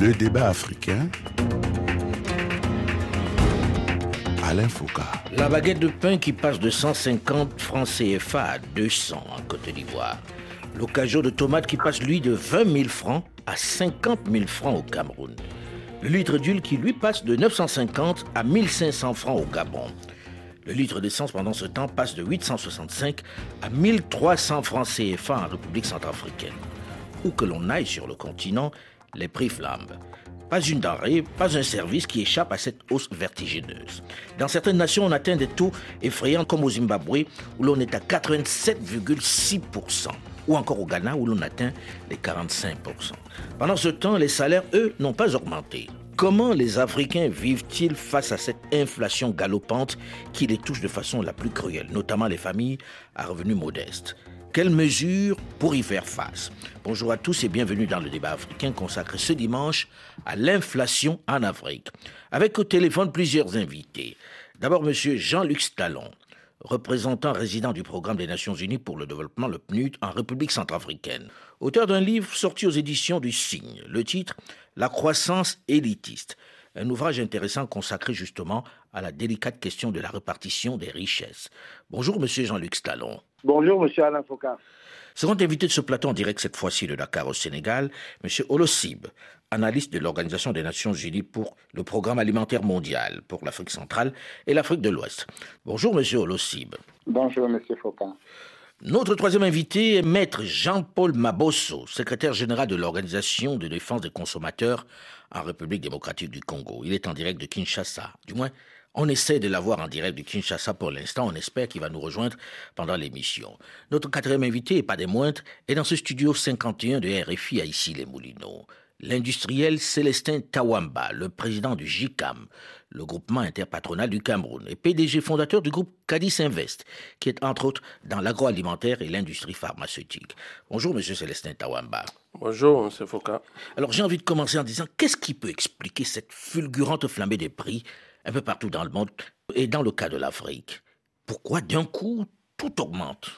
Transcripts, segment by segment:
Le débat africain. Alain Foucault. La baguette de pain qui passe de 150 francs CFA à 200 en Côte d'Ivoire. L'occasion de tomate qui passe, lui, de 20 000 francs à 50 000 francs au Cameroun. Le litre d'huile qui, lui, passe de 950 à 1500 francs au Gabon. Le litre d'essence pendant ce temps passe de 865 à 1300 francs CFA en République centrafricaine. Où que l'on aille sur le continent, les prix flambent. Pas une denrée, pas un service qui échappe à cette hausse vertigineuse. Dans certaines nations, on atteint des taux effrayants comme au Zimbabwe, où l'on est à 87,6%, ou encore au Ghana, où l'on atteint les 45%. Pendant ce temps, les salaires, eux, n'ont pas augmenté. Comment les Africains vivent-ils face à cette inflation galopante qui les touche de façon la plus cruelle, notamment les familles à revenus modestes? Quelles mesures pour y faire face? Bonjour à tous et bienvenue dans le débat africain consacré ce dimanche à l'inflation en Afrique. Avec au téléphone plusieurs invités. D'abord, M. Jean-Luc Stallon, représentant résident du Programme des Nations Unies pour le développement, le PNUD, en République centrafricaine. Auteur d'un livre sorti aux éditions du Cygne. Le titre La croissance élitiste. Un ouvrage intéressant consacré justement à la délicate question de la répartition des richesses. Bonjour, monsieur Jean-Luc Stallon. Bonjour, monsieur Alain Foucault. Second invité de ce plateau en direct cette fois-ci de Dakar au Sénégal, monsieur Olosib, analyste de l'Organisation des Nations Unies pour le Programme alimentaire mondial pour l'Afrique centrale et l'Afrique de l'Ouest. Bonjour, monsieur Olosib. Bonjour, monsieur Foucault. Notre troisième invité est Maître Jean-Paul Mabosso, secrétaire général de l'Organisation de défense des consommateurs en République démocratique du Congo. Il est en direct de Kinshasa. Du moins, on essaie de l'avoir en direct de Kinshasa pour l'instant. On espère qu'il va nous rejoindre pendant l'émission. Notre quatrième invité, et pas des moindres, est dans ce studio 51 de RFI à Issy-les-Moulineaux l'industriel Célestin Tawamba, le président du JICAM, le groupement interpatronal du Cameroun, et PDG fondateur du groupe Cadiz Invest, qui est entre autres dans l'agroalimentaire et l'industrie pharmaceutique. Bonjour, monsieur Célestin Tawamba. Bonjour, monsieur Foucault. Alors, j'ai envie de commencer en disant qu'est-ce qui peut expliquer cette fulgurante flambée des prix un peu partout dans le monde et dans le cas de l'Afrique Pourquoi d'un coup tout augmente?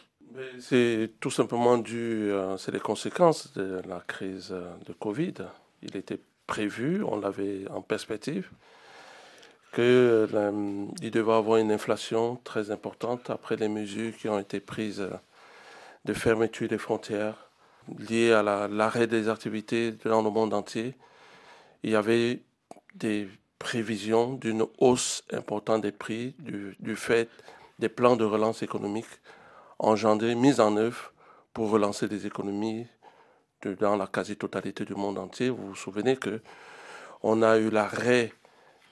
C'est tout simplement dû, euh, c'est les conséquences de la crise de Covid. Il était prévu, on l'avait en perspective, qu'il euh, devait avoir une inflation très importante après les mesures qui ont été prises de fermeture des frontières liées à l'arrêt des activités dans le monde entier. Il y avait des prévisions d'une hausse importante des prix du, du fait des plans de relance économique engendré, mise en œuvre pour relancer des économies dans la quasi-totalité du monde entier. Vous vous souvenez que on a eu l'arrêt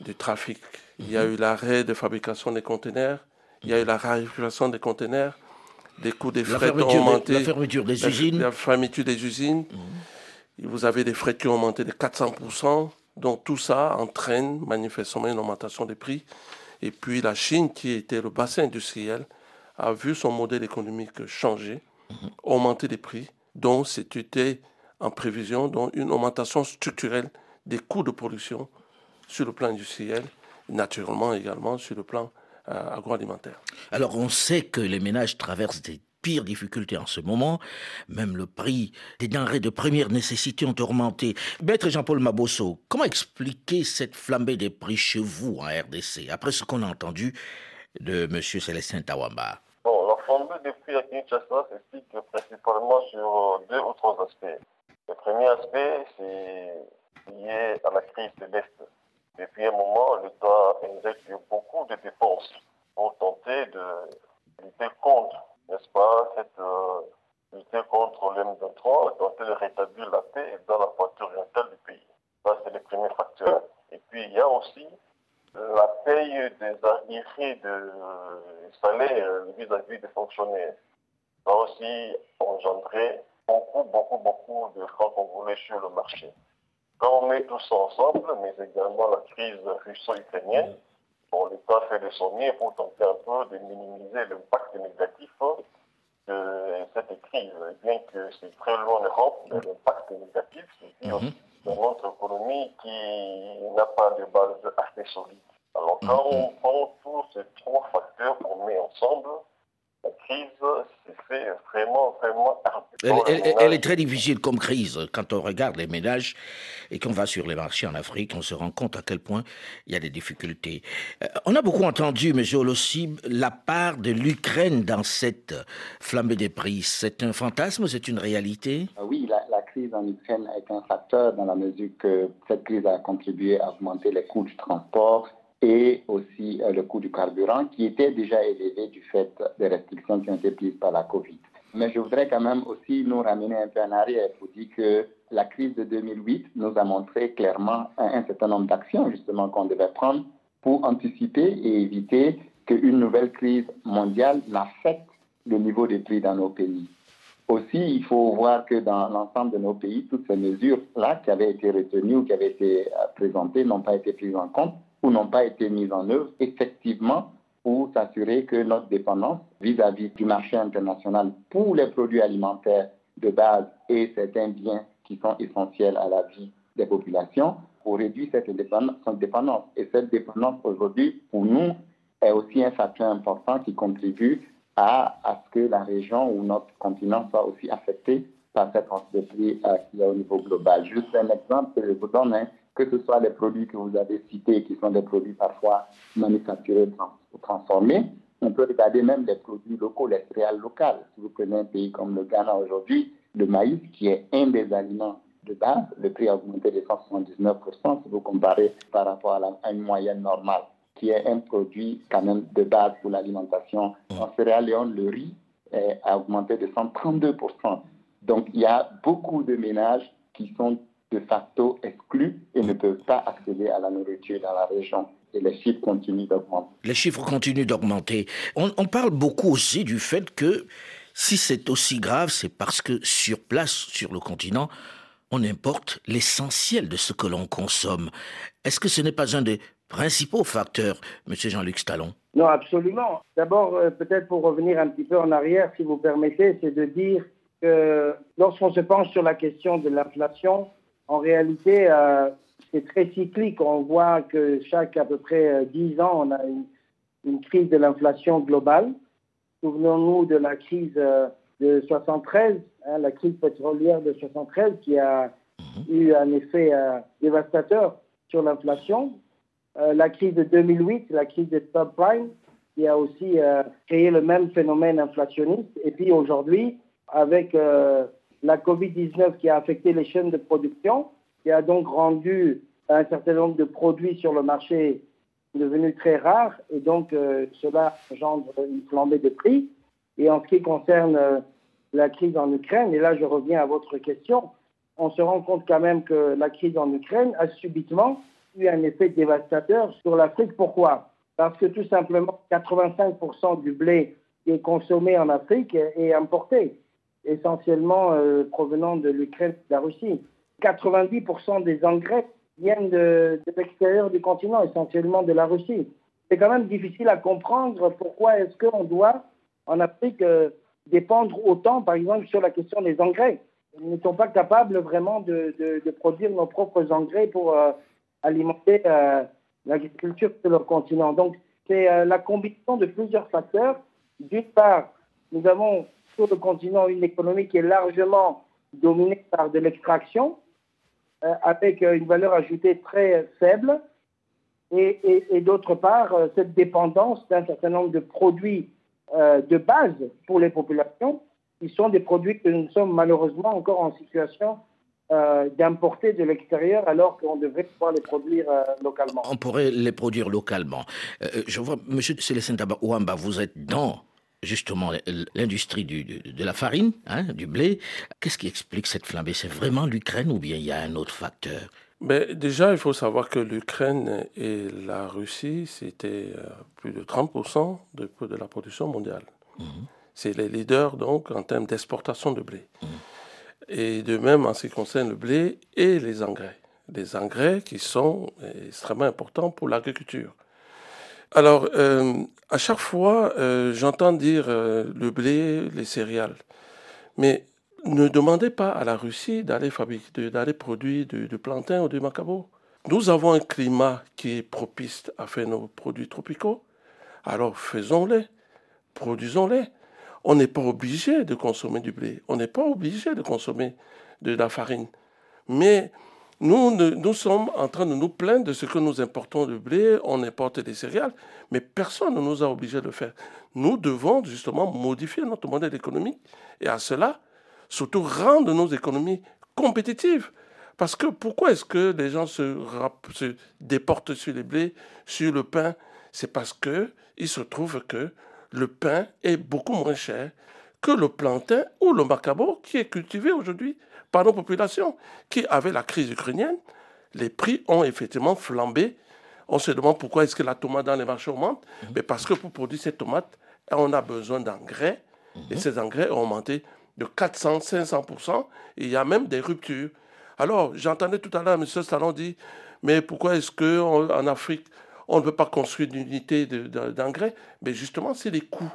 du trafic, il y a mhm. eu l'arrêt de fabrication des conteneurs, il y a eu la raréfaction des conteneurs, des coûts des frais ont augmenté. La fermeture des usines. La fermeture des usines. Mhm. Vous avez des frais qui ont augmenté de 400%. Donc tout ça entraîne manifestement une augmentation des prix. Et puis la Chine, qui était le bassin industriel, a vu son modèle économique changer, mhm. augmenter les prix, donc c'était en prévision donc une augmentation structurelle des coûts de production sur le plan industriel, naturellement également sur le plan euh, agroalimentaire. Alors on sait que les ménages traversent des pires difficultés en ce moment. Même le prix des denrées de première nécessité ont augmenté. Maître Jean-Paul Mabosso, comment expliquer cette flambée des prix chez vous en RDC, après ce qu'on a entendu de M. Célestin Tawamba? Flambée des prix à Kinshasa s'explique principalement sur deux ou trois aspects. Le premier aspect, c'est lié à la crise de l'Est. Depuis un moment, l'État injecte beaucoup de dépenses pour tenter de lutter contre, n'est-ce pas, cette euh, lutter contre l'M23, tenter de rétablir la paix dans la partie orientale du pays. Ça, c'est le premier facteur. Et puis, il y a aussi la paye des arriérés de salaire vis-à-vis des fonctionnaires va aussi engendrer beaucoup, beaucoup, beaucoup de francs congolais sur le marché. Quand on met tout ça ensemble, mais également la crise russo-ukrainienne, bon, l'État fait de son mieux pour tenter un peu de minimiser l'impact négatif de cette crise. Bien que c'est très loin en Europe, l'impact négatif, c'est mm dans notre économie qui n'a pas de base assez solide. Alors, quand on mm-hmm. prend tous ces trois facteurs qu'on met ensemble, crise s'est fait vraiment, vraiment. Elle, est très difficile comme crise. Quand on regarde les ménages et qu'on va sur les marchés en Afrique, on se rend compte à quel point il y a des difficultés. Euh, on a beaucoup entendu, M. Olossi, la part de l'Ukraine dans cette flambée des prix. C'est un fantasme, c'est une réalité? Ah Oui, la, la, crise en Ukraine est un facteur dans la mesure que cette crise a contribué à augmenter les coûts du transport et aussi euh, le coût du carburant qui était déjà élevé du fait des restrictions qui ont été prises par la COVID. Mais je voudrais quand même aussi nous ramener un peu en arrière pour dire que la crise de 2008 nous a montré clairement un, certain nombre d'actions justement qu'on devait prendre pour anticiper et éviter qu'une nouvelle crise mondiale n'affecte le niveau des prix dans nos pays. Aussi, il faut voir que dans l'ensemble de nos pays, toutes ces mesures-là qui avaient été retenues ou qui avaient été euh, présentées n'ont pas été prises en compte ou n'ont pas été mises en œuvre effectivement pour s'assurer que notre dépendance vis-à-vis du marché international pour les produits alimentaires de base et certains biens qui sont essentiels à la vie des populations, pour réduire cette dépendance. Et cette dépendance aujourd'hui, pour nous, est aussi un facteur important qui contribue à, ce que la région ou notre continent soit aussi affecté par cette hausse de prix euh, qui est au niveau global. Juste un exemple que je vous donne, hein, que ce soit les produits que vous avez cités, qui sont des produits parfois manufacturés ou transformés, on peut regarder même les produits locaux, les céréales locales. Si vous prenez un pays comme le Ghana aujourd'hui, le maïs, qui est un des aliments de base, le prix a augmenté de 179% si vous comparez par rapport à, une moyenne normale, qui est un produit quand même de base pour l'alimentation. En Sierra Leone, le riz a augmenté de 132%. Donc il y a beaucoup de ménages qui sont de facto exclus et ne peuvent pas accéder à la nourriture dans la région. Et les chiffres continuent d'augmenter. Les chiffres continuent d'augmenter. On, parle beaucoup aussi du fait que si c'est aussi grave, c'est parce que sur place, sur le continent, on importe l'essentiel de ce que l'on consomme. Est-ce que ce n'est pas un des principaux facteurs, Monsieur Jean-Luc Stallon Non, absolument. D'abord, euh, peut-être pour revenir un petit peu en arrière, si vous permettez, c'est de dire que lorsqu'on se penche sur la question de l'inflation, en réalité, euh, c'est très cyclique. On voit que chaque à peu près 10 euh, ans, on a une, crise de l'inflation globale. Souvenons-nous de la crise euh, de 73, hein, la crise pétrolière de 73 qui a eu un effet dévastateur sur l'inflation. la crise de 2008, la crise des subprimes, qui a aussi créé le même phénomène inflationniste. Et puis aujourd'hui, avec la Covid-19 qui a affecté les chaînes de production, qui a donc rendu un certain nombre de produits sur le marché devenus très rares, et donc euh, cela engendre une flambée de prix. Et en ce qui concerne euh, la crise en Ukraine, et là je reviens à votre question, on se rend compte quand même que la crise en Ukraine a subitement eu un effet dévastateur sur l'Afrique. Pourquoi? Parce que tout simplement 85% du blé qui est consommé en Afrique est importé essentiellement euh, provenant de l'Ukraine et de la Russie. 90% des engrais viennent de, l'extérieur du continent, essentiellement de la Russie. C'est quand même difficile à comprendre pourquoi est-ce qu'on doit, en Afrique, euh, dépendre autant, par exemple, sur la question des engrais. Nous ne sommes pas capables vraiment de, produire nos propres engrais pour euh, alimenter l'agriculture sur le continent. Donc, c'est la combinaison de plusieurs facteurs. D'une part, nous avons sur le continent une économie qui est largement dominée par de l'extraction, euh, avec euh, une valeur ajoutée très faible, et, d'autre part, euh, cette dépendance d'un certain nombre de produits de base pour les populations, qui sont des produits que nous sommes malheureusement encore en situation d'importer de l'extérieur alors qu'on devrait pouvoir les produire localement. On pourrait les produire localement. je vois, Monsieur Célestin Ouamba, vous êtes dans justement l'industrie de la farine, hein, du blé. Qu'est-ce qui explique cette flambée? C'est vraiment l'Ukraine ou bien il y a un autre facteur? Mais déjà, il faut savoir que l'Ukraine et la Russie, c'était euh, plus de 30% de, de, la production mondiale. Mhm. C'est les leaders, donc, en termes d'exportation de blé. Mhm. Et de même en ce qui concerne le blé et les engrais. Les engrais qui sont extrêmement importants pour l'agriculture. Alors, euh, à chaque fois, euh, j'entends dire euh, le blé, les céréales. Mais ne demandez pas à la Russie d'aller fabriquer, d'aller produire du, plantain ou du macabo. Nous avons un climat qui est propice à faire nos produits tropicaux. Alors faisons-les, produisons-les. on n'est pas obligé de consommer du blé, on n'est pas obligé de consommer de la farine. Mais nous, sommes en train de nous plaindre de ce que nous importons du blé, on importe des céréales, mais personne ne nous a obligés de le faire. Nous devons justement modifier notre modèle économique et à cela, surtout rendre nos économies compétitives. Parce que pourquoi est-ce que les gens se, se, déportent sur les blés, sur le pain? C'est parce que il se trouve que le pain est beaucoup moins cher que le plantain ou le macabo qui est cultivé aujourd'hui par nos populations, qui, avec la crise ukrainienne, les prix ont effectivement flambé. On se demande pourquoi est-ce que la tomate dans les marchés augmente. Mhm. Mais parce que pour produire cette tomate, on a besoin d'engrais. Et mhm. ces engrais ont augmenté de 400, 500%. Et il y a même des ruptures. Alors, j'entendais tout à l'heure M. Stallon dire, mais pourquoi est-ce qu'en Afrique, on ne peut pas construire une unité d'engrais? Mais justement, c'est les coûts.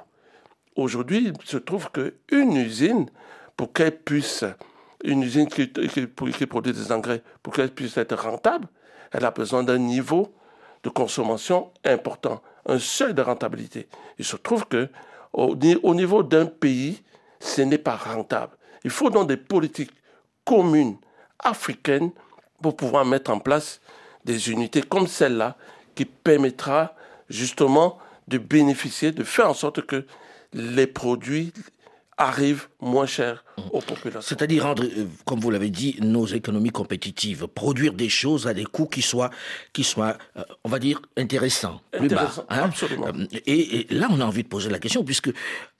Aujourd'hui, il se trouve qu'une usine, pour qu'elle puisse une usine qui, produit des engrais, pour qu'elle puisse être rentable, elle a besoin d'un niveau de consommation important, un seuil de rentabilité. Il se trouve que au, niveau d'un pays, ce n'est pas rentable. Il faut donc des politiques communes africaines pour pouvoir mettre en place des unités comme celle-là qui permettra justement de bénéficier, de faire en sorte que les produits, arrive moins cher aux populations. C'est-à-dire rendre, euh, comme vous l'avez dit, nos économies compétitives, produire des choses à des coûts qui soient, qui soient euh, on va dire, intéressants, plus bas. Hein. Absolument. Euh, et, là, on a envie de poser la question, puisque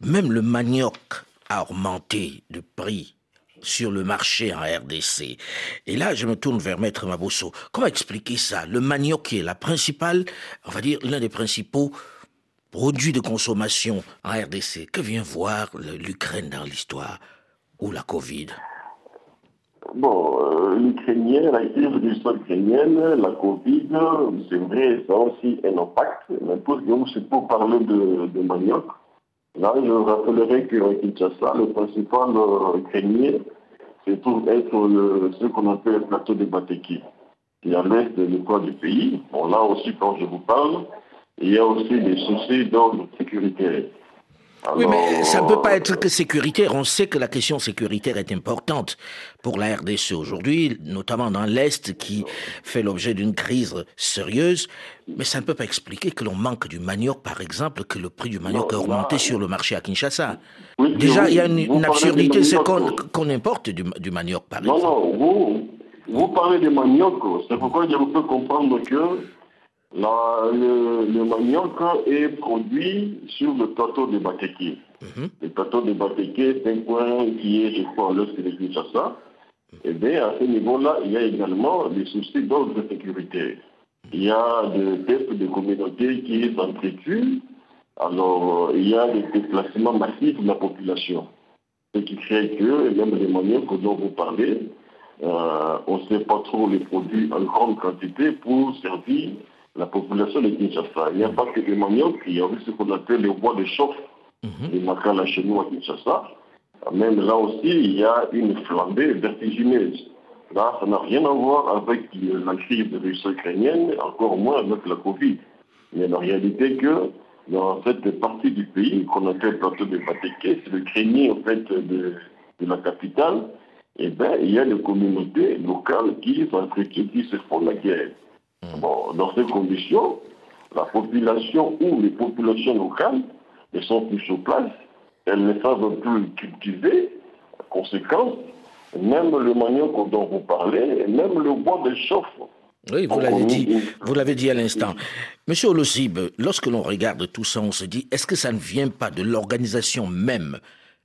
même le manioc a augmenté de prix sur le marché en RDC. Et là, je me tourne vers Maître Mabosso. Comment expliquer ça? Le manioc est la principale, on va dire, l'un des principaux produits de consommation en RDC. Que vient voir l'Ukraine dans l'histoire ou la Covid? Bon, euh, l'Ukrainien, la crise de l'histoire ukrainienne, la Covid, c'est vrai, ça a aussi un impact. Mais pour, pour parler de, manioc. Là, je rappellerai qu'en Kinshasa, le principal euh, ukrainien, c'est pour être le, ce qu'on appelle le plateau de Bateki, qui est à l'est de l'étoile du pays. Bon, là aussi, quand je vous parle, il y a aussi des soucis d'ordre sécuritaire. oui, mais ça ne peut pas être que sécuritaire. On sait que la question sécuritaire est importante pour la RDC aujourd'hui, notamment dans l'Est qui fait l'objet d'une crise sérieuse. Mais ça ne peut pas expliquer que l'on manque du manioc, par exemple, que le prix du manioc a augmenté sur le marché à Kinshasa. Déjà, il y a une, absurdité, c'est qu'on importe du, manioc, par exemple. Non, non, vous, vous parlez de manioc, c'est pourquoi je peux comprendre que le, manioc est produit sur le plateau de Bateke. Mhm. Le plateau de Bateke, c'est un coin qui est, je crois, à l'est de Kinshasa. Et eh bien, à ce niveau-là, il y a également des soucis d'ordre de sécurité. Il y a des tests de communautés qui s'entretuent. Alors, il y a des déplacements massifs de la population. Ce qui fait que, même les maniocs dont vous parlez, euh, on ne sait pas trop les produits en grande quantité pour servir la population de Kinshasa. Il n'y a pas que les manioc, il y a aussi ce qu'on appelle les bois de chauffe, mhm. les macala chez nous à Kinshasa. Même là aussi, il y a une flambée vertigineuse. Là, ça n'a rien à voir avec la crise de l'Union ukrainienne, encore moins avec la Covid. Mais la réalité que dans cette partie du pays qu'on appelle le plateau de c'est le crénier en fait de, la capitale, et eh bien, il y a des communautés locales qui, qui se font la guerre. Bon, dans ces conditions, la population ou les populations locales ne sont plus sur place, elles ne savent plus cultiver, conséquence, même le manioc dont vous parlez, même le bois de chauffe. Oui, vous l'avez dit, vous l'avez dit à l'instant. Monsieur Olosib, lorsque l'on regarde tout ça, on se dit, est-ce que ça ne vient pas de l'organisation même,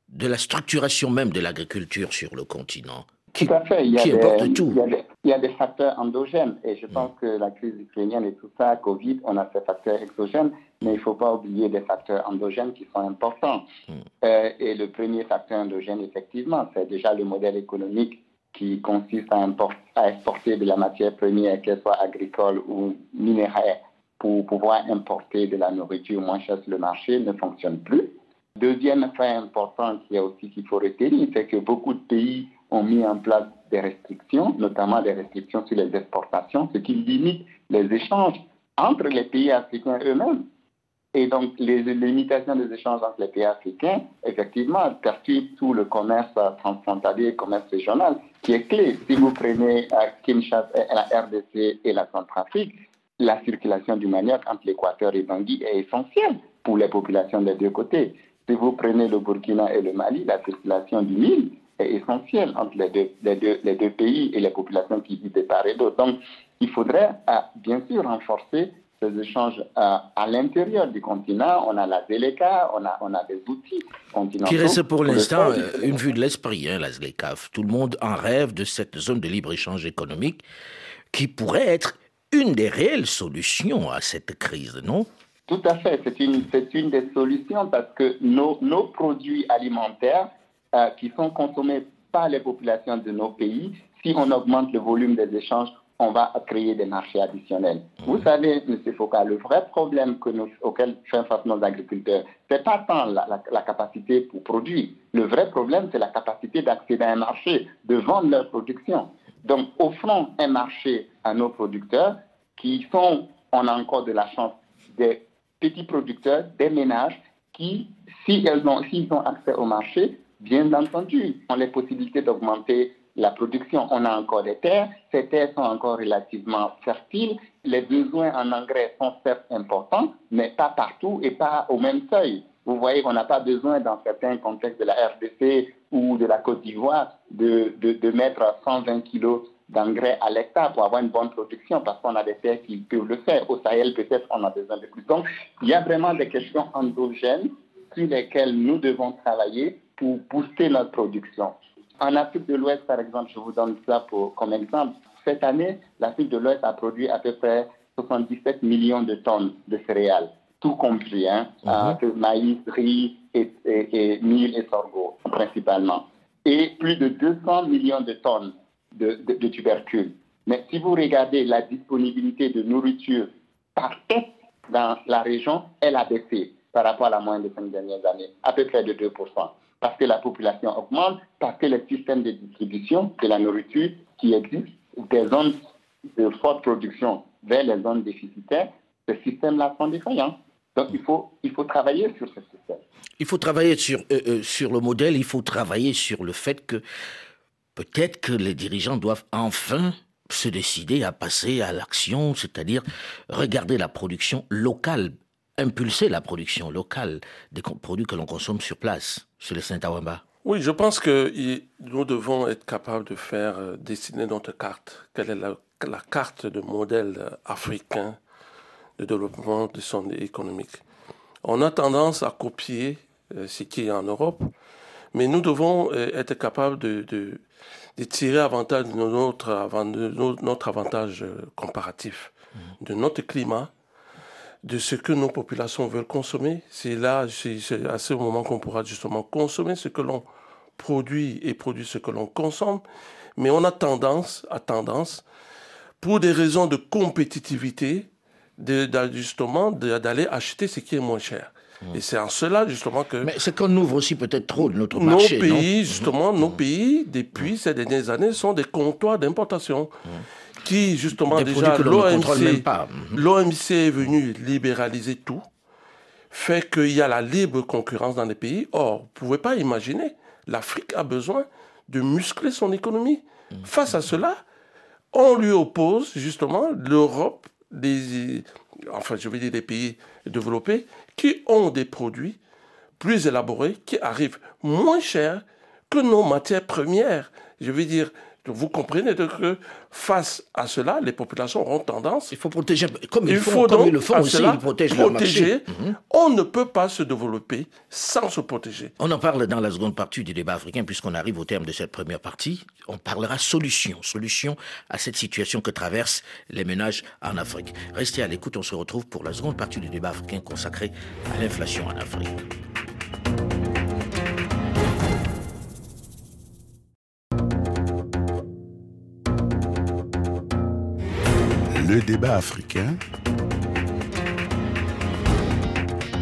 de la structuration même de l'agriculture sur le continent? Tout à fait. Il y, a des, Il, y a des, facteurs endogènes. Et je pense mm. que la crise ukrainienne et tout ça, Covid, on a ces facteurs exogènes, mais il ne faut pas oublier des facteurs endogènes qui sont importants. Mm. Euh, et le premier facteur endogène, effectivement, c'est déjà le modèle économique qui consiste à, à exporter de la matière première, qu'elle soit agricole ou minéraire, pour pouvoir importer de la nourriture moins chère sur le marché, ne fonctionne plus. Deuxième fait important qu'il y a aussi qu'il faut retenir, c'est que beaucoup de pays ont mis en place des restrictions, notamment des restrictions sur les exportations, ce qui limite les échanges entre les pays africains eux-mêmes. Et donc, les, limitations des échanges entre les pays africains, effectivement, perturbent tout le commerce transfrontalier, le commerce régional, qui est clé. Si vous prenez Kinshasa, la RDC et la Centrafrique, la circulation du manioc entre l'Équateur et Bangui est essentielle pour les populations des deux côtés. Si vous prenez le Burkina et le Mali, la circulation du Nil est essentielle entre les deux, les deux, les deux pays et les populations qui vivent de part et d'autre. Donc, il faudrait bien sûr renforcer ces échanges à, l'intérieur du continent. On a la ZLECA, on a, on a des outils continentaux. Qui reste pour l'instant euh, une vue de l'esprit, hein, la ZLECA. Tout le monde en rêve de cette zone de libre-échange économique qui pourrait être une des réelles solutions à cette crise, non? Tout à fait, c'est une, une des solutions parce que nos, nos produits alimentaires euh, qui sont consommés par les populations de nos pays, si on augmente le volume des échanges, on va créer des marchés additionnels. Vous savez, M. Foucault, le vrai problème que nous, auquel font face nos agriculteurs, ce n'est pas tant la, capacité pour produire. Le vrai problème, c'est la capacité d'accéder à un marché, de vendre leur production. Donc, offrons un marché à nos producteurs qui sont, on a encore de la chance, des petits producteurs, des ménages qui, s'ils ont, ont accès au marché, bien entendu, ont les possibilités d'augmenter la production. On a encore des terres, ces terres sont encore relativement fertiles. Les besoins en engrais sont certes importants, mais pas partout et pas au même seuil. Vous voyez qu'on n'a pas besoin, dans certains contextes de la RDC ou de la Côte d'Ivoire, de, de, mettre 120 kilos d'engrais à l'hectare pour avoir une bonne production parce qu'on a des terres qui peuvent le faire. Au Sahel, peut-être, on a besoin de plus. Donc, il y a vraiment des questions endogènes sur lesquelles nous devons travailler pour booster notre production. En Afrique de l'Ouest, par exemple, je vous donne ça pour, comme exemple. Cette année, l'Afrique de l'Ouest a produit à peu près 77 millions de tonnes de céréales, tout compris, hein, mhm. maïs, riz, et, et, mil et sorgho, principalement. Et plus de 200 millions de tonnes de, de, tubercules. Mais si vous regardez la disponibilité de nourriture par tête dans la région, elle a baissé par rapport à la moyenne des cinq dernières années, à peu près de 2% parce que la population augmente, parce que les systèmes de distribution de la nourriture qui existent, des zones de forte production vers les zones déficitaires, ces systèmes-là sont défaillants. Donc il faut, il faut travailler sur ce système. Il faut travailler sur, euh, euh, sur le modèle, il faut travailler sur le fait que peut-être que les dirigeants doivent enfin se décider à passer à l'action, c'est-à-dire regarder la production locale impulser la production locale des produits que l'on consomme sur place, sur les Saint-Awamba Oui, je pense que nous devons être capables de faire euh, dessiner notre carte. Quelle est la, carte de modèle euh, africain de développement de son économique? On a tendance à copier euh, ce qui est en Europe, mais nous devons être capables de, de, tirer avantage de notre, de notre avantage comparatif, mmh. de notre climat, de ce que nos populations veulent consommer. C'est là, c'est à ce moment qu'on pourra justement consommer ce que l'on produit et produire ce que l'on consomme. Mais on a tendance, à tendance, pour des raisons de compétitivité, justement d'aller acheter ce qui est moins cher. Mmh. Et c'est en cela justement que. Mais c'est qu'on ouvre aussi peut-être trop de notre marché. Nos pays, justement, nos mmh. pays, depuis ces dernières années, sont des comptoirs d'importation. Mmh qui justement déjà l'OMC l'OMC est venu libéraliser tout, fait qu'il y a la libre concurrence dans les pays. Or, vous ne pouvez pas imaginer, l'Afrique a besoin de muscler son économie. Face à cela, on lui oppose justement l'Europe, des, enfin je veux dire des pays développés, qui ont des produits plus élaborés, qui arrivent moins chers que nos matières premières. Je veux dire, vous comprenez que face à cela, les populations auront tendance. Il faut protéger, comme il, faut, comme ils le font aussi, ils protègent protéger. Mhm. On ne peut pas se développer sans se protéger. On en parle dans la seconde partie du débat africain, puisqu'on arrive au terme de cette première partie. On parlera solution, solution à cette situation que traversent les ménages en Afrique. Restez à l'écoute, on se retrouve pour la seconde partie du débat africain consacrée à l'inflation en Afrique. Le débat africain.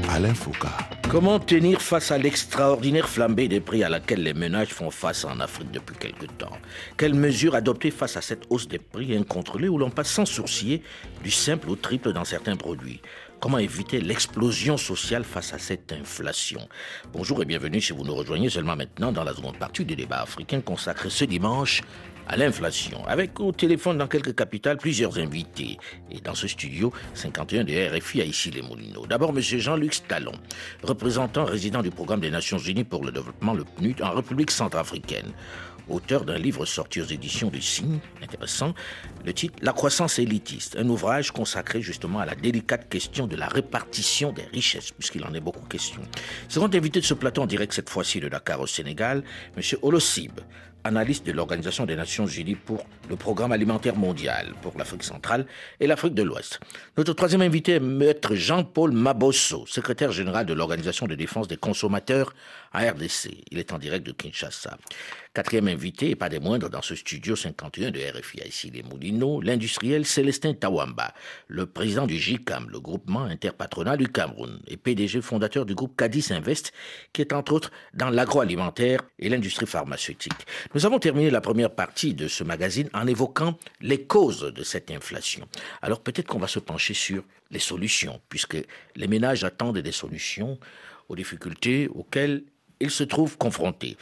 Alain Foucault. Comment tenir face à l'extraordinaire flambée des prix à laquelle les ménages font face en Afrique depuis quelque temps? Quelles mesures adopter face à cette hausse des prix incontrôlée où l'on passe sans sourcier du simple au triple dans certains produits? Comment éviter l'explosion sociale face à cette inflation? Bonjour et bienvenue si vous nous rejoignez seulement maintenant dans la seconde partie du débat africain consacré ce dimanche à l'inflation. Avec au téléphone dans quelques capitales plusieurs invités. Et dans ce studio, 51 de RFI à ici les Moulineaux. D'abord, M. Jean-Luc Stallon, représentant résident du programme des Nations Unies pour le développement, le PNUD, en République centrafricaine auteur d'un livre sorti aux éditions du Cygne, intéressant, le titre La croissance élitiste, un ouvrage consacré justement à la délicate question de la répartition des richesses, puisqu'il en est beaucoup question. Second invité de ce plateau en direct cette fois-ci de Dakar au Sénégal, M. Olosib, analyste de l'Organisation des Nations Unies pour le Programme alimentaire mondial pour l'Afrique centrale et l'Afrique de l'Ouest. Notre troisième invité est Maître Jean-Paul Mabosso, secrétaire général de l'Organisation de défense des consommateurs RDC. Il est en direct de Kinshasa. Quatrième invité, et pas des moindres, dans ce studio 51 de RFI ici les Moulineaux, l'industriel Célestin Tawamba, le président du GICAM, le groupement interpatronal du Cameroun, et PDG fondateur du groupe Cadiz Invest, qui est entre autres dans l'agroalimentaire et l'industrie pharmaceutique. Nous avons terminé la première partie de ce magazine en évoquant les causes de cette inflation. Alors peut-être qu'on va se pencher sur les solutions, puisque les ménages attendent des solutions aux difficultés auxquelles ils se trouvent confrontés.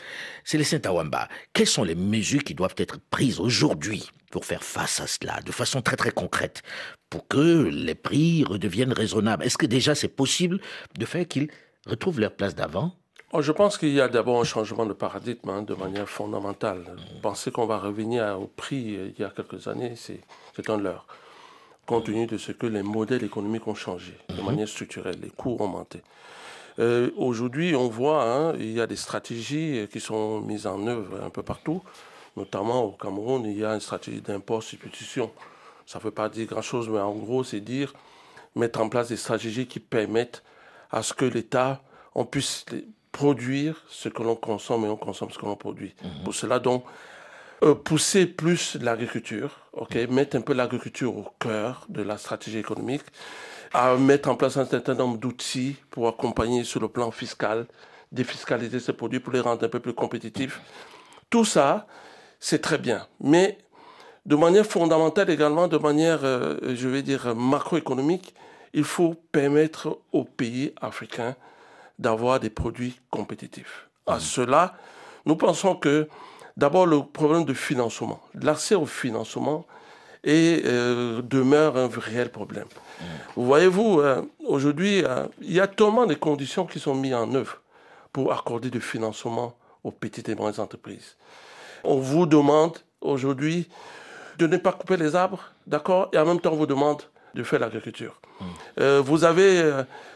Célestin Tawamba, quelles sont les mesures qui doivent être prises aujourd'hui pour faire face à cela, de façon très très concrète, pour que les prix redeviennent raisonnables? Est-ce que déjà c'est possible de faire qu'ils retrouvent leur place d'avant? Oh, je pense qu'il y a d'abord un changement de paradigme hein, de manière fondamentale. Penser qu'on va revenir au prix euh, il y a quelques années, c'est un leurre. Compte tenu de ce que les modèles économiques ont changé de mhm. manière structurelle, les coûts ont monté. Euh, aujourd'hui, on voit, hein, il y a des stratégies qui sont mises en œuvre un peu partout, notamment au Cameroun, il y a une stratégie d'import-substitution. Ça ne veut pas dire grand-chose, mais en gros, c'est dire mettre en place des stratégies qui permettent à ce que l'État on puisse produire ce que l'on consomme et on consomme ce que l'on produit. Mhm. Pour cela, donc, euh, pousser plus l'agriculture, ok, mettre un peu l'agriculture au cœur de la stratégie économique, à mettre en place un certain nombre d'outils pour accompagner sur le plan fiscal, défiscaliser ces produits pour les rendre un peu plus compétitifs. Tout ça, c'est très bien. Mais de manière fondamentale également, de manière, euh, je vais dire, macroéconomique, il faut permettre aux pays africains d'avoir des produits compétitifs. À mmh. cela, nous pensons que d'abord le problème de financement, l'accès au financement et euh, demeure un réel problème. Vous voyez-vous, euh, aujourd'hui, euh, il y a tellement de conditions qui sont mises en œuvre pour accorder du financement aux petites et moyennes entreprises. On vous demande aujourd'hui de ne pas couper les arbres, d'accord, et en même temps on vous demande de faire l'agriculture. Mmh. vous avez,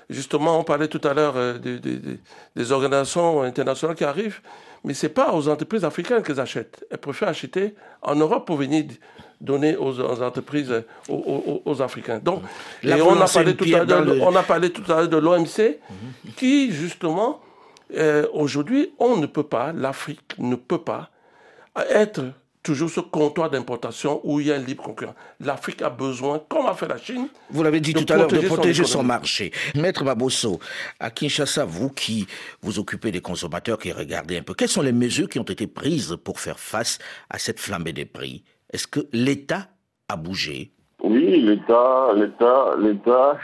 justement, on parlait tout à l'heure des organisations internationales qui arrivent, mais ce n'est pas aux entreprises africaines qu'elles achètent. Elles préfèrent acheter en Europe pour venir donner aux, entreprises, aux, Africains. Donc, on, a parlé tout à on a parlé tout à l'heure de l'OMC, qui justement, euh, aujourd'hui, on ne peut pas, l'Afrique ne peut pas être toujours ce comptoir d'importation où il y a un libre concurrence. L'Afrique a besoin, comme a fait la Chine, vous l'avez dit tout à l'heure, de protéger son, marché. Maître Babosso, à Kinshasa, vous qui vous occupez des consommateurs, qui regardez un peu, quelles sont les mesures qui ont été prises pour faire face à cette flambée des prix? Est-ce que l'État a bougé? Oui, l'État, l'État, l'État.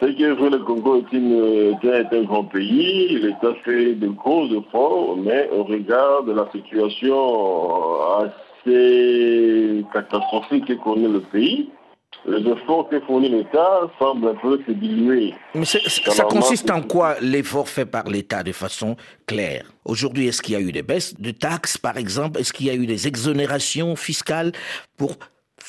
C'est que le Congo est, un grand pays, l'État fait de gros efforts, mais au regard de la situation assez catastrophique que connaît le pays, les efforts que fournit l'État semblent un peu se diluer. Mais ça consiste en quoi l'effort fait par l'État de façon claire? Aujourd'hui, est-ce qu'il y a eu des baisses de taxes, par exemple? Est-ce qu'il y a eu des exonérations fiscales pour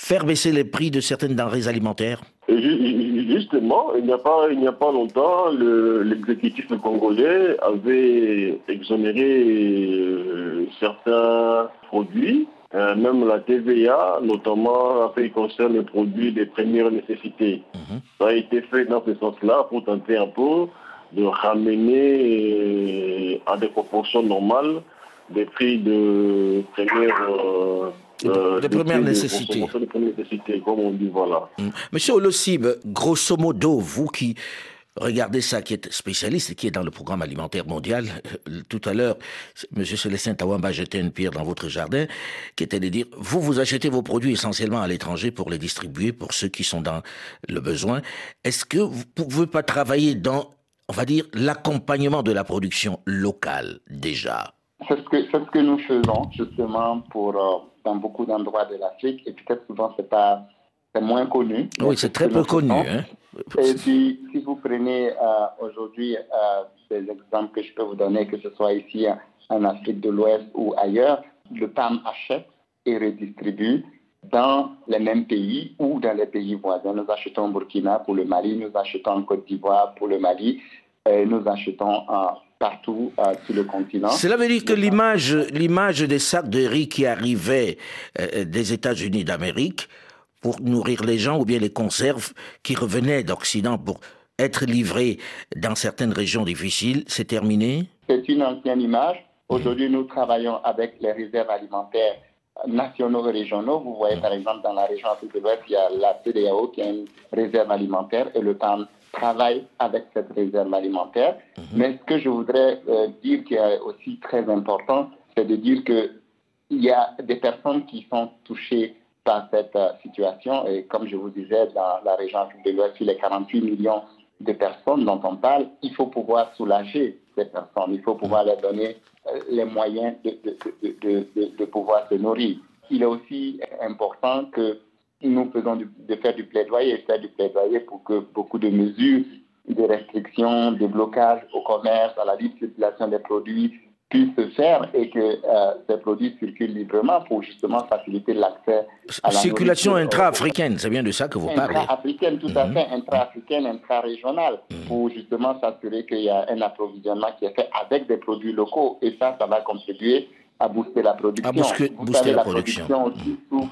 faire baisser les prix de certaines denrées alimentaires Justement, il n'y a pas, il n'y a pas longtemps, l'exécutif congolais avait exonéré euh, certains produits euh, même la TVA, notamment en ce qui concerne les produits des premières nécessités. Mhm. Ça a été fait dans ce sens-là pour tenter un peu de ramener euh, à des proportions normales des prix de première euh, de, première nécessité. comme on dit, voilà. Monsieur Olosib, grosso modo, vous qui regardez ça, qui est spécialiste et qui est dans le programme alimentaire mondial. Euh, tout à l'heure, M. Célestin Tawamba jetait une pierre dans votre jardin, qui était de dire, vous, vous achetez vos produits essentiellement à l'étranger pour les distribuer pour ceux qui sont dans le besoin. Est-ce que vous ne pouvez pas travailler dans, on va dire, l'accompagnement de la production locale déjà? C'est ce, que, ce que nous faisons justement pour, euh, dans beaucoup d'endroits de l'Afrique et peut-être souvent c'est pas c'est moins connu. Oui, c'est très peu connu. Hein. Et puis, si vous prenez euh, aujourd'hui euh, des exemples que je peux vous donner, que ce soit ici en Afrique de l'Ouest ou ailleurs, le PAM achète et redistribue dans les mêmes pays ou dans les pays voisins. Nous achetons au Burkina pour le Mali, nous achetons en Côte d'Ivoire pour le Mali, et nous achetons partout sur le continent. Cela veut dire que l'image, l'image des sacs de riz qui arrivaient euh, des États-Unis d'Amérique pour nourrir les gens ou bien les conserves qui revenaient d'Occident pour être livrés dans certaines régions difficiles, c'est terminé? C'est une ancienne image. Aujourd'hui, nous travaillons avec les réserves alimentaires nationaux et régionaux. Vous voyez, par exemple, dans la région Afrique de l'Ouest, il y a la CDAO qui a une réserve alimentaire et le PAM travaille avec cette réserve alimentaire. Mhm. Mais ce que je voudrais euh, dire qui est aussi très important, c'est de dire qu'il y a des personnes qui sont touchées par cette euh, situation. Et comme je vous disais, dans la région de l'Ouest, sur les 48 millions de personnes dont on parle, il faut pouvoir soulager ces personnes. Il faut pouvoir leur donner euh, les moyens de, de, de, de, pouvoir se nourrir. Il est aussi important que nous faisons de faire du plaidoyer, faire du plaidoyer pour que beaucoup de mesures de restrictions, de blocage au commerce, à la libre circulation des produits puissent se faire et que euh, ces produits circulent librement pour justement faciliter l'accès à la circulation intra-africaine, c'est bien de ça que vous parlez. Intra-africaine, tout à mhm. fait, intra-africaine, intra-régionale, mhm. pour justement s'assurer qu'il y a un approvisionnement qui est fait avec des produits locaux et ça, ça va contribuer à booster la production. À booster, vous savez, la, production, aussi mhm.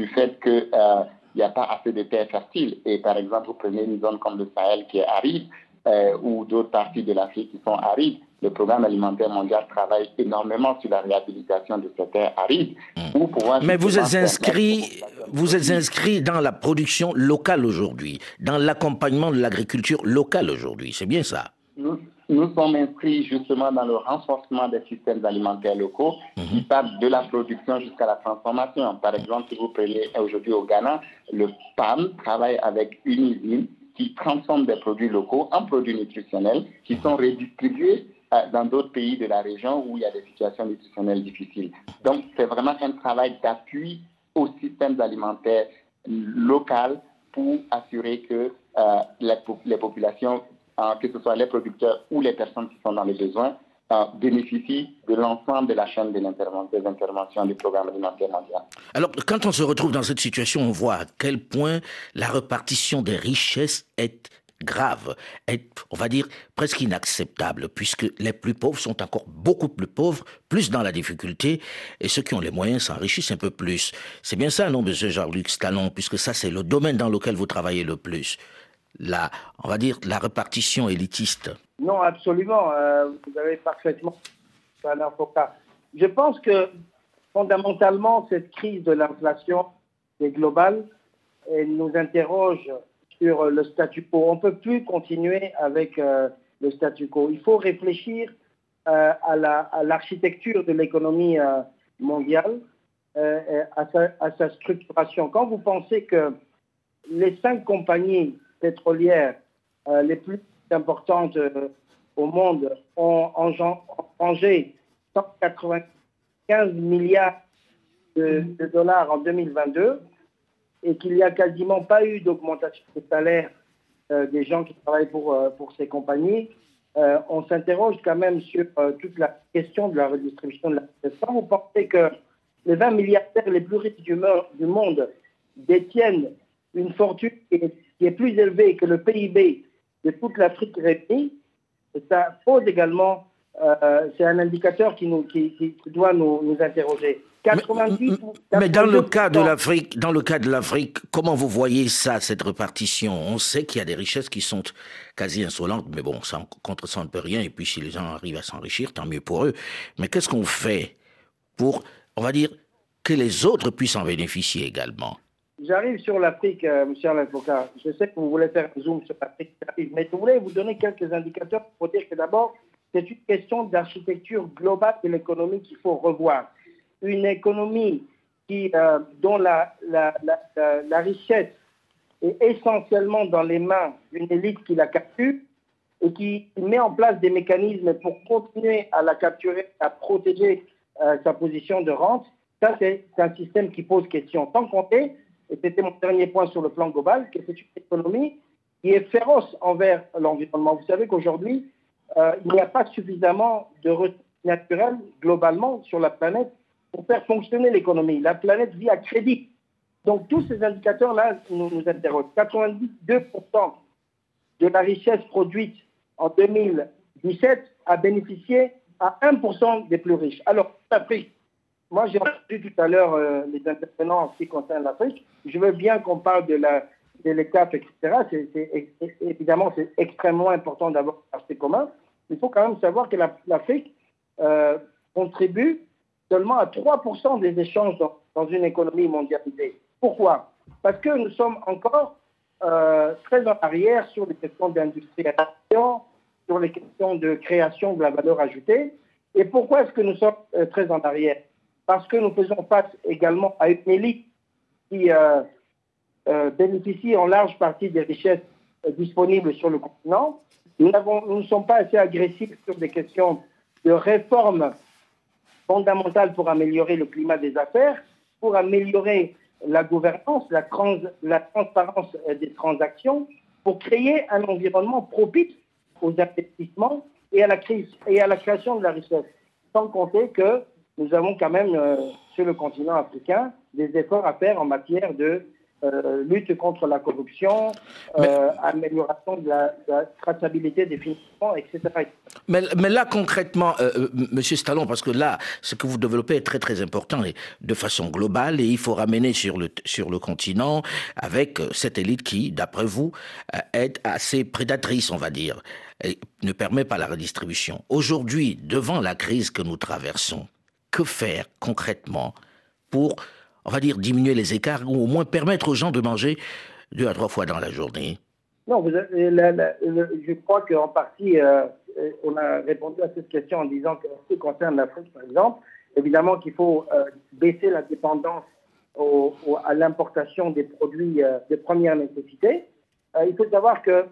Du fait que euh, il n'y a pas assez de terres fertiles. Et par exemple, vous prenez une zone comme le Sahel qui est aride, euh, ou d'autres parties de l'Afrique qui sont arides, le programme alimentaire mondial travaille énormément sur la réhabilitation de ces terres arides. Hmm. Mais vous êtes inscrit, vous êtes inscrit dans la production locale aujourd'hui, dans l'accompagnement de l'agriculture locale aujourd'hui, c'est bien ça? Nous, nous, sommes inscrits justement dans le renforcement des systèmes alimentaires locaux qui hmm. partent de la production jusqu'à la transformation. Par exemple, si vous prenez aujourd'hui au Ghana, le PAM travaille avec une usine qui transforme des produits locaux en produits nutritionnels qui sont redistribués euh, dans d'autres pays de la région où il y a des situations nutritionnelles difficiles. Donc, c'est vraiment un travail d'appui aux systèmes alimentaires locaux pour assurer que euh, les, populations, que ce soit les producteurs ou les personnes qui sont dans les besoins, bénéficient de l'ensemble de la chaîne de des interventions du programme alimentaire mondial. Alors, quand on se retrouve dans cette situation, on voit à quel point la répartition des richesses est grave, est, on va dire, presque inacceptable, puisque les plus pauvres sont encore beaucoup plus pauvres, plus dans la difficulté, et ceux qui ont les moyens s'enrichissent un peu plus. C'est bien ça, non, monsieur Jean-Luc Stallon, puisque ça, c'est le domaine dans lequel vous travaillez le plus. La, on va dire, la répartition élitiste. Non, absolument. Euh, vous avez parfaitement Je pense que fondamentalement, cette crise de l'inflation est globale. Elle nous interroge sur le statu quo. On ne peut plus continuer avec euh, le statu quo. Il faut réfléchir euh, à l'architecture de l'économie mondiale, à sa, structuration. Quand vous pensez que les cinq compagnies pétrolières les plus importantes au monde ont engrangé 195 milliards de, dollars en 2022, et qu'il n'y a quasiment pas eu d'augmentation de salaire euh, des gens qui travaillent pour, euh, pour ces compagnies, euh, on s'interroge quand même sur toute la question de la redistribution de la richesse. Vous pensez que les 20 milliardaires les plus riches du, du monde détiennent une fortune qui est, plus élevée que le PIB de toute l'Afrique réunie, ça pose également, c'est un indicateur qui, nous, qui, qui doit nous, nous interroger. Mais, dans le cas de l'Afrique, dans le cas de l'Afrique, comment vous voyez ça, cette répartition? On sait qu'il y a des richesses qui sont quasi insolentes, mais bon, ça, contre ça, on ne peut rien. Et puis, si les gens arrivent à s'enrichir, tant mieux pour eux. Mais qu'est-ce qu'on fait pour, on va dire, que les autres puissent en bénéficier également? J'arrive sur l'Afrique, euh, monsieur l'avocat. Je sais que vous voulez faire un zoom sur l'Afrique, mais je voulais vous donner quelques indicateurs pour dire que d'abord, c'est une question d'architecture globale de l'économie qu'il faut revoir. Une économie qui, euh, dont la, la, la, richesse est essentiellement dans les mains d'une élite qui la capture et qui met en place des mécanismes pour continuer à la capturer, à protéger euh, sa position de rente, ça c'est un système qui pose question. Sans compter et c'était mon dernier point sur le plan global, que c'est une économie qui est féroce envers l'environnement. Vous savez qu'aujourd'hui, euh, il n'y a pas suffisamment de ressources naturelles globalement sur la planète pour faire fonctionner l'économie. La planète vit à crédit. Donc tous ces indicateurs-là nous, nous interrogent. 92% de la richesse produite en 2017 a bénéficié à 1% des plus riches. Alors, l'Afrique, moi, j'ai entendu tout à l'heure euh, les intervenants en ce qui concerne l'Afrique. Je veux bien qu'on parle de la de l'ECAF, etc. C'est, évidemment, c'est extrêmement important d'avoir un marché commun. Il faut quand même savoir que l'Afrique euh, contribue seulement à 3% des échanges dans, une économie mondialisée. Pourquoi? Parce que nous sommes encore euh, très en arrière sur les questions d'industrialisation, sur les questions de création de la valeur ajoutée. Et pourquoi est-ce que nous sommes très en arrière? Parce que nous faisons face également à une élite qui euh, euh, bénéficie en large partie des richesses euh, disponibles sur le continent. Nous, ne sommes pas assez agressifs sur des questions de réforme fondamentales pour améliorer le climat des affaires, pour améliorer la gouvernance, la, transparence des transactions, pour créer un environnement propice aux investissements et à la création de la richesse. Sans compter que nous avons quand même euh, sur le continent africain des efforts à faire en matière de euh, lutte contre la corruption, euh, amélioration de la, traçabilité des financements, etc. Mais, mais là, concrètement, Monsieur Stallon, parce que là, ce que vous développez est très très important et de façon globale, et il faut ramener sur le, sur le continent avec cette élite qui, d'après vous, est assez prédatrice, on va dire, et ne permet pas la redistribution. Aujourd'hui, devant la crise que nous traversons, que faire concrètement pour, on va dire, diminuer les écarts ou au moins permettre aux gens de manger deux à trois fois dans la journée? Non, vous je crois qu'en partie, euh, on a répondu à cette question en disant que ce qui concerne l'Afrique, par exemple, évidemment qu'il faut euh, baisser la dépendance à l'importation des produits euh, de première nécessité. il faut savoir que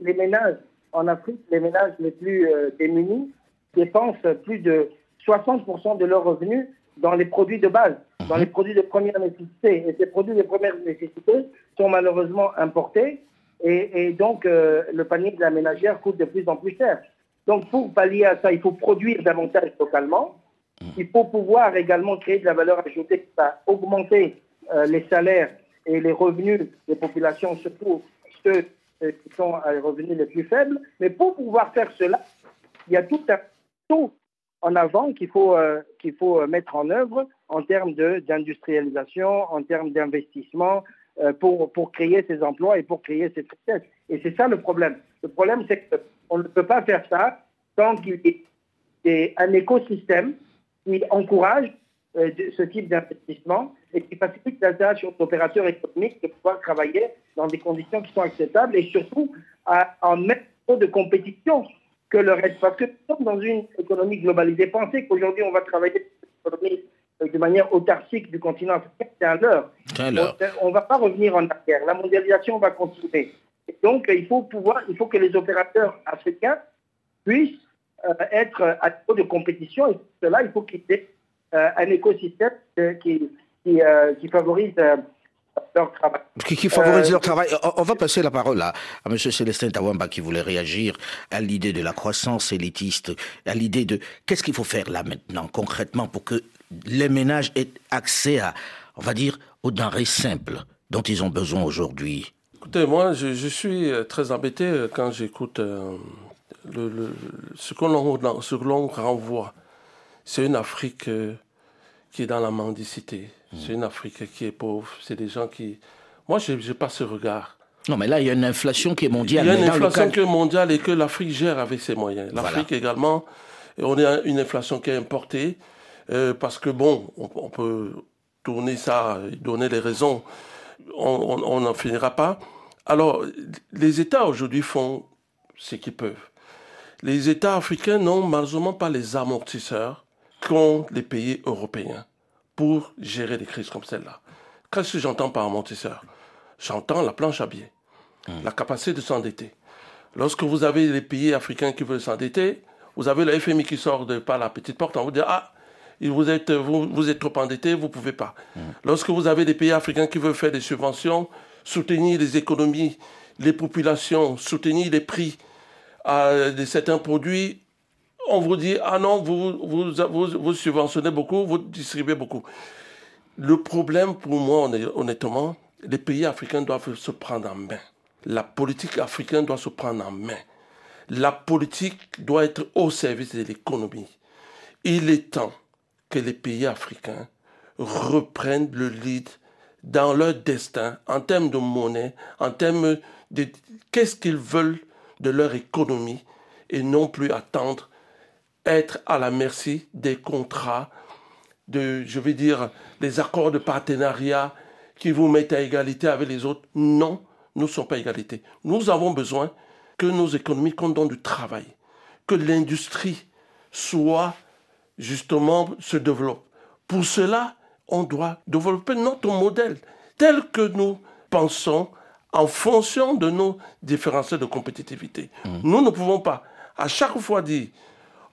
les ménages en Afrique, les ménages les plus démunis, dépensent plus de 60% de leurs revenus dans les produits de base, dans les produits de première nécessité. Et ces produits de première nécessité sont malheureusement importés et, donc euh, le panier de la ménagère coûte de plus en plus cher. Donc pour pallier à ça, il faut produire davantage localement. Il faut pouvoir également créer de la valeur ajoutée qui va augmenter euh, les salaires et les revenus des populations, surtout ceux euh, qui sont à les revenus les plus faibles. Mais pour pouvoir faire cela, il y a tout un tout en avant qu'il faut, euh, qu'il faut euh, mettre en œuvre en termes d'industrialisation, en termes d'investissement, euh, pour, pour créer ces emplois et pour créer ces richesses. Et c'est ça le problème. Le problème, c'est qu'on ne peut pas faire ça tant qu'il y ait un écosystème qui encourage ce type d'investissement et qui facilite l'installation d'opérateurs économiques de pouvoir travailler dans des conditions qui sont acceptables et surtout à, en mettre de compétition que le reste. Parce que nous sommes dans une économie globalisée. Pensez qu'aujourd'hui, on va travailler de manière autarcique du continent africain, c'est un leurre. On ne va pas revenir en arrière. La mondialisation va continuer. donc, il faut pouvoir, il faut que les opérateurs africains puissent euh, être à niveau de compétition. Et pour cela, il faut qu'il y ait euh, un écosystème euh, qui, qui, qui favorise leur travail. Qui, favorise leur travail. On va passer la parole à, à M. Célestin Tawamba qui voulait réagir à l'idée de la croissance élitiste, à l'idée de qu'est-ce qu'il faut faire là maintenant concrètement pour que les ménages aient accès à, on va dire, aux denrées simples dont ils ont besoin aujourd'hui. Écoutez, moi, je, suis euh, très embêté euh, quand j'écoute euh, le, ce que l'on renvoie. C'est une Afrique qui est dans la mendicité. C'est une Afrique qui est pauvre. C'est des gens qui. Moi, je n'ai pas ce regard. Non, mais là, il y a une inflation qui est mondiale. Il y a une inflation qui est mondiale et que l'Afrique gère avec ses moyens. L'Afrique également, on a une inflation qui est importée euh, parce que, bon, on, peut tourner ça, donner les raisons on n'en finira pas. Alors, les États aujourd'hui font ce qu'ils peuvent. Les États africains n'ont malheureusement pas les amortisseurs qu'ont les pays européens pour gérer des crises comme celle-là. Qu'est-ce que j'entends par amortisseur J'entends la planche à billets, hmm. la capacité de s'endetter. Lorsque vous avez les pays africains qui veulent s'endetter, vous avez le FMI qui sort de par la petite porte en vous disant Ah, vous êtes, vous, êtes trop endetté, vous ne pouvez pas. Mm. Lorsque vous avez des pays africains qui veulent faire des subventions, soutenir les économies, les populations, soutenir les prix de certains produits, on vous dit Ah non, vous, vous, vous subventionnez beaucoup, vous distribuez beaucoup. Le problème pour moi, honnêtement, les pays africains doivent se prendre en main. La politique africaine doit se prendre en main. La politique doit être au service de l'économie. Il est temps que les pays africains reprennent le lead dans leur destin en termes de monnaie, en termes de qu'est-ce qu'ils veulent de leur économie et non plus attendre être à la merci des contrats, de, je veux dire, des accords de partenariat qui vous mettent à égalité avec les autres. Non, nous ne sommes pas égalité. Nous avons besoin que nos économies comptent du travail, que l'industrie soit justement se développe. Pour cela, on doit développer notre modèle tel que nous pensons en fonction de nos différences de compétitivité. Mmh. Nous ne pouvons pas à chaque fois dire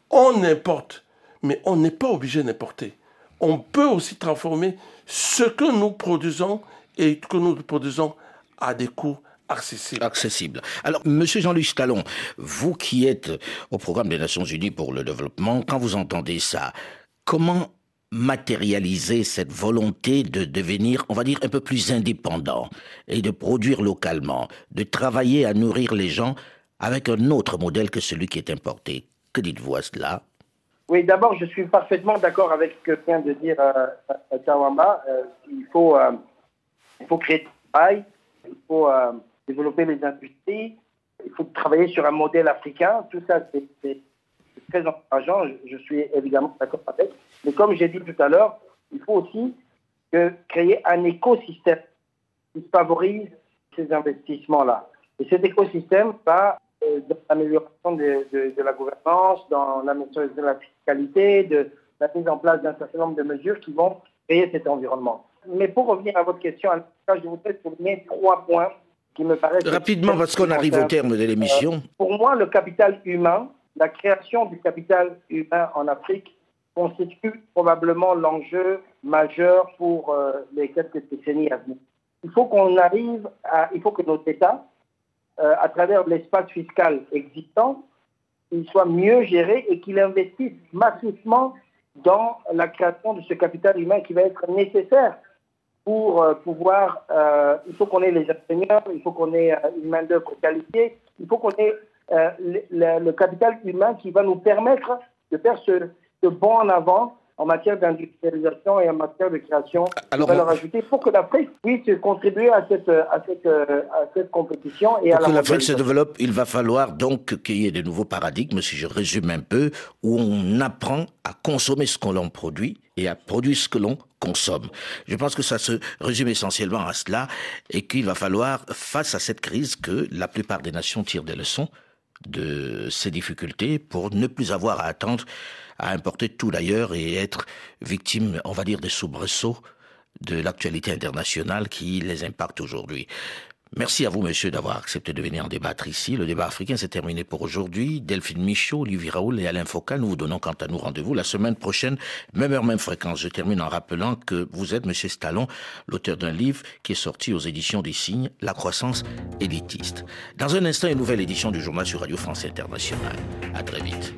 on importe, mais on n'est pas obligé d'importer. On peut aussi transformer ce que nous produisons et que nous produisons à des coûts accessibles. Accessible. Alors, Monsieur Jean-Luc Stallon, vous qui êtes au programme des Nations Unies pour le développement, quand vous entendez ça, comment matérialiser cette volonté de devenir, on va dire, un peu plus indépendant et de produire localement, de travailler à nourrir les gens avec un autre modèle que celui qui est importé? Que dites-vous à cela? Oui, d'abord, je suis parfaitement d'accord avec ce que vient de dire euh. Euh, il, faut, euh, il faut créer du travail, il faut euh, développer les industries, il faut travailler sur un modèle africain. Tout ça, c'est très encourageant. Je, suis évidemment d'accord avec. Mais comme j'ai dit tout à l'heure, il faut aussi créer un écosystème qui favorise ces investissements-là. Et cet écosystème va euh, dans l'amélioration de, de, la gouvernance, dans l'amélioration de la fiscalité, de la mise en place d'un certain nombre de mesures qui vont créer cet environnement. Mais pour revenir à votre question, je voudrais souligner trois points Rapidement, parce qu'on arrive au terme de l'émission. Euh, pour moi, le capital humain, la création du capital humain en Afrique constitue probablement l'enjeu majeur pour euh, les quelques décennies à venir. Il faut qu'on arrive à, il faut que nos États, euh, à travers l'espace fiscal existant, ils soient mieux gérés et qu'ils investissent massivement dans la création de ce capital humain qui va être nécessaire pour euh, pouvoir, euh, il faut qu'on ait les ingénieurs, il faut qu'on ait une main-d'œuvre qualifiée, il faut qu'on ait le, capital humain qui va nous permettre de faire ce bond en avant en matière d'industrialisation et en matière de création Alors, de valeur ajoutée pour que l'Afrique puisse contribuer à cette, à cette, à cette compétition. Et pour que l'Afrique se développe, il va falloir donc qu'il y ait de nouveaux paradigmes, si je résume un peu, où on apprend à consommer ce qu'on l'on produit et à produire ce que l'on consomme. Je pense que ça se résume essentiellement à cela et qu'il va falloir, face à cette crise, que la plupart des nations tirent des leçons de ces difficultés pour ne plus avoir à attendre à importer tout d'ailleurs et être victime, on va dire, des soubresauts de l'actualité internationale qui les impacte aujourd'hui. Merci à vous, monsieur, d'avoir accepté de venir en débattre ici. Le débat africain s'est terminé pour aujourd'hui. Delphine Michaud, Olivier Raoul et Alain Focal, nous vous donnons quant à nous rendez-vous la semaine prochaine, même heure, même fréquence. Je termine en rappelant que vous êtes, monsieur Stallon, l'auteur d'un livre qui est sorti aux éditions des Signes, La croissance élitiste. Dans un instant, une nouvelle édition du journal sur Radio France Internationale. À très vite.